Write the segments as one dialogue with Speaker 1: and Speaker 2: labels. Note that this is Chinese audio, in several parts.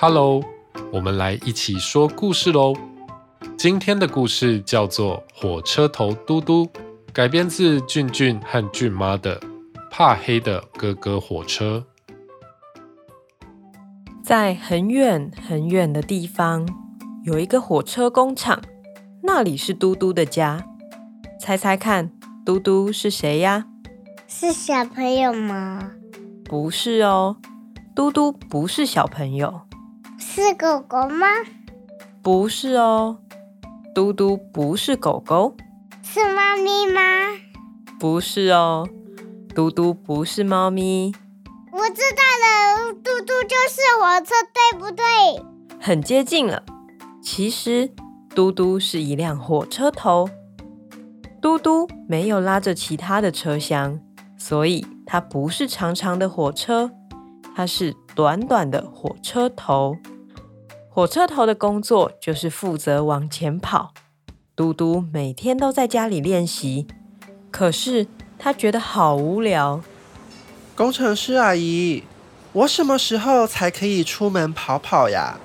Speaker 1: Hello，我们来一起说故事喽。今天的故事叫做《火车头嘟嘟》，改编自俊俊和俊妈的《怕黑的哥哥火车》。
Speaker 2: 在很远很远的地方，有一个火车工厂，那里是嘟嘟的家。猜猜看，嘟嘟是谁呀？
Speaker 3: 是小朋友吗？
Speaker 2: 不是哦，嘟嘟不是小朋友。
Speaker 3: 是狗狗吗？
Speaker 2: 不是哦，嘟嘟不是狗狗。
Speaker 3: 是猫咪吗？
Speaker 2: 不是哦，嘟嘟不是猫咪。
Speaker 3: 我知道了，嘟嘟就是火车，对不对？
Speaker 2: 很接近了。其实，嘟嘟是一辆火车头。嘟嘟没有拉着其他的车厢，所以它不是长长的火车，它是短短的火车头。火车头的工作就是负责往前跑。嘟嘟每天都在家里练习，可是他觉得好无聊。
Speaker 4: 工程师阿姨，我什么时候才可以出门跑跑呀？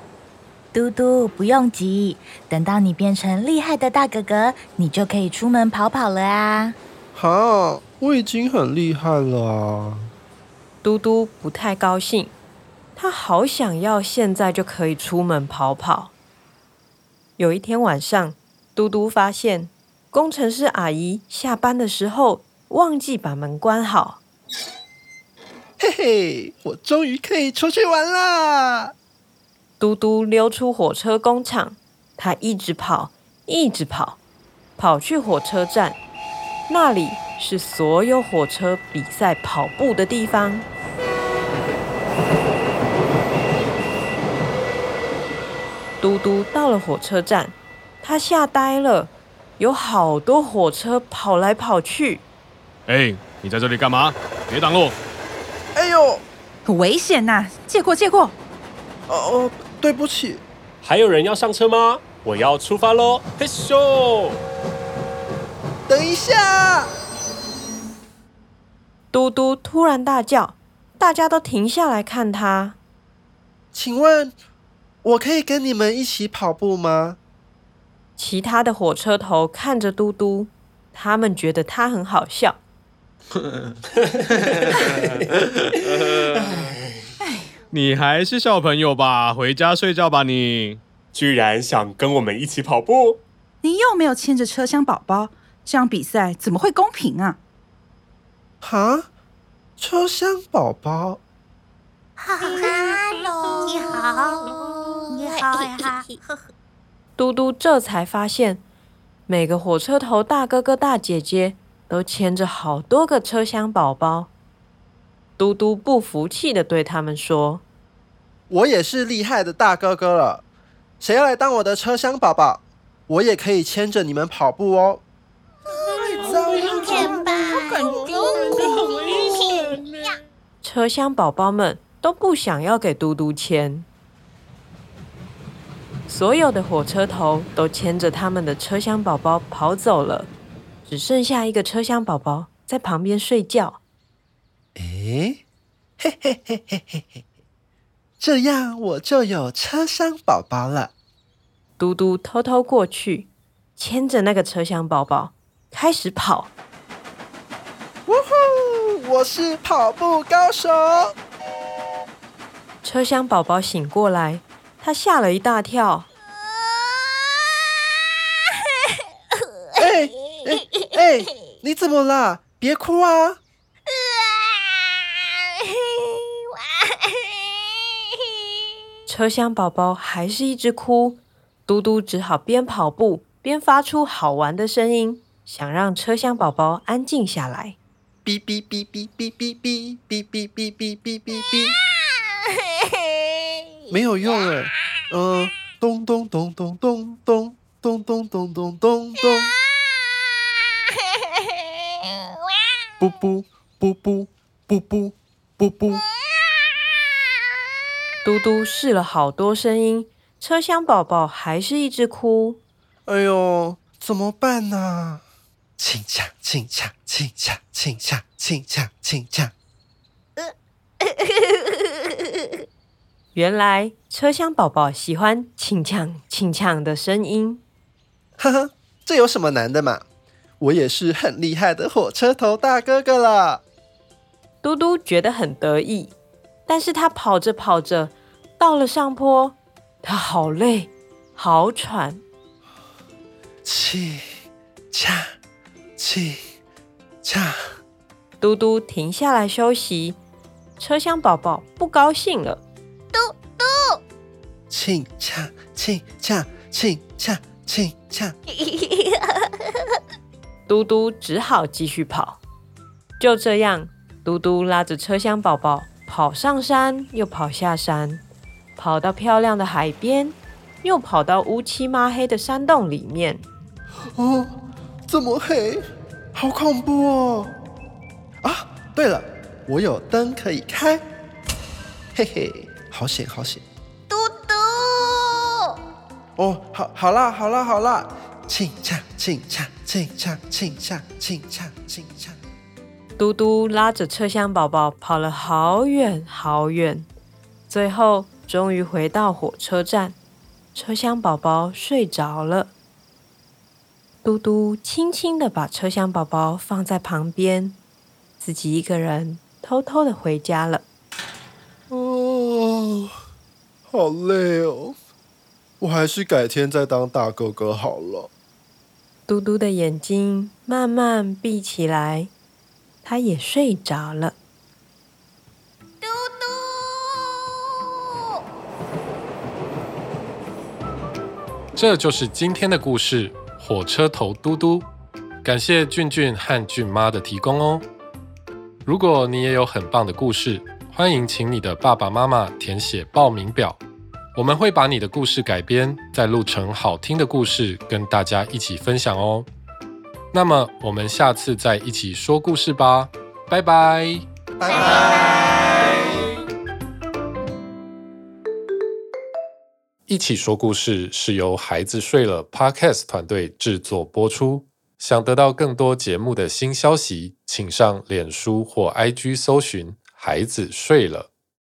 Speaker 5: 嘟嘟，不用急，等到你变成厉害的大哥哥，你就可以出门跑跑了啊！
Speaker 4: 好，我已经很厉害了啊。
Speaker 2: 嘟嘟不太高兴。他好想要现在就可以出门跑跑。有一天晚上，嘟嘟发现工程师阿姨下班的时候忘记把门关好。
Speaker 4: 嘿嘿，我终于可以出去玩啦！
Speaker 2: 嘟嘟溜出火车工厂，他一直跑，一直跑，跑去火车站，那里是所有火车比赛跑步的地方。嘟嘟到了火车站，他吓呆了，有好多火车跑来跑去。
Speaker 6: 哎，你在这里干嘛？别挡路！
Speaker 4: 哎呦，
Speaker 7: 很危险呐！借过，借过。
Speaker 4: 哦哦，对不起。
Speaker 8: 还有人要上车吗？我要出发喽！嘿咻！
Speaker 4: 等一下！
Speaker 2: 嘟嘟突然大叫，大家都停下来看他。
Speaker 4: 请问，我可以跟你们一起跑步吗？
Speaker 2: 其他的火车头看着嘟嘟，他们觉得他很好笑。
Speaker 6: 你还是小朋友吧，回家睡觉吧你。你
Speaker 8: 居然想跟我们一起跑步？
Speaker 7: 你又没有牵着车厢宝宝，这样比赛怎么会公平啊？
Speaker 4: 哈？车厢宝宝？
Speaker 3: 哈喽，你好。
Speaker 2: 嘟嘟这才发现，每个火车头大哥哥大姐姐都牵着好多个车厢宝宝。嘟嘟不服气的对他们说：“
Speaker 4: 我也是厉害的大哥哥了，谁要来当我的车厢宝宝？我也可以牵着你们跑步哦。”
Speaker 2: 车厢宝宝们都不想要给嘟嘟牵。所有的火车头都牵着他们的车厢宝宝跑走了，只剩下一个车厢宝宝在旁边睡觉。
Speaker 4: 诶，嘿嘿嘿嘿嘿嘿，这样我就有车厢宝宝了。
Speaker 2: 嘟嘟偷偷过去，牵着那个车厢宝宝开始跑。
Speaker 4: 呜呼！我是跑步高手。
Speaker 2: 车厢宝宝醒过来。他吓了一大跳。
Speaker 4: 哎哎哎！你怎么了？别哭啊！
Speaker 2: 车厢宝宝还是一直哭，嘟嘟只好边跑步边发出好玩的声音，想让车厢宝宝安静下来。
Speaker 4: 哔哔哔哔哔哔哔哔哔哔哔哔哔哔。没有用哎，嗯，咚咚咚咚咚咚咚咚咚咚咚咚，不不不不不不不不。
Speaker 2: 嘟嘟试了好多声音，车厢宝宝还是一直哭。
Speaker 4: 哎呦，怎么办呢？轻抢轻抢轻抢轻抢轻抢轻抢。
Speaker 2: 原来车厢宝宝喜欢轻呛轻呛的声音。
Speaker 4: 呵呵，这有什么难的嘛？我也是很厉害的火车头大哥哥了。
Speaker 2: 嘟嘟觉得很得意，但是他跑着跑着，到了上坡，他好累，好喘。
Speaker 4: 气，恰，气，恰。
Speaker 2: 嘟嘟停下来休息，车厢宝宝不高兴了。
Speaker 3: 嘟嘟，
Speaker 4: 气恰，气恰，气恰，气恰。
Speaker 2: 嘟嘟只好继续跑。就这样，嘟嘟拉着车厢宝宝跑上山，又跑下山，跑到漂亮的海边，又跑到乌漆抹黑的山洞里面。
Speaker 4: 哦，这么黑，好恐怖哦！啊，对了，我有灯可以开。嘿嘿，好险好
Speaker 3: 险！
Speaker 4: 哦，好，好啦，好啦，好啦，请唱，请唱，请唱，请唱，请唱，请唱。
Speaker 2: 嘟嘟拉着车厢宝宝跑了好远好远，最后终于回到火车站，车厢宝宝睡着了。嘟嘟轻轻的把车厢宝宝放在旁边，自己一个人偷偷的回家了。
Speaker 4: 哦，好累哦，我还是改天再当大哥哥好了。
Speaker 2: 嘟嘟的眼睛慢慢闭起来，他也睡着了。
Speaker 3: 嘟嘟，
Speaker 1: 这就是今天的故事。火车头嘟嘟，感谢俊俊和俊妈的提供哦。如果你也有很棒的故事，欢迎请你的爸爸妈妈填写报名表，我们会把你的故事改编，再录成好听的故事，跟大家一起分享哦。那么我们下次再一起说故事吧，拜拜，
Speaker 4: 拜拜。
Speaker 1: 一起说故事是由孩子睡了 Podcast 团队制作播出。想得到更多节目的新消息，请上脸书或 IG 搜寻“孩子睡了”。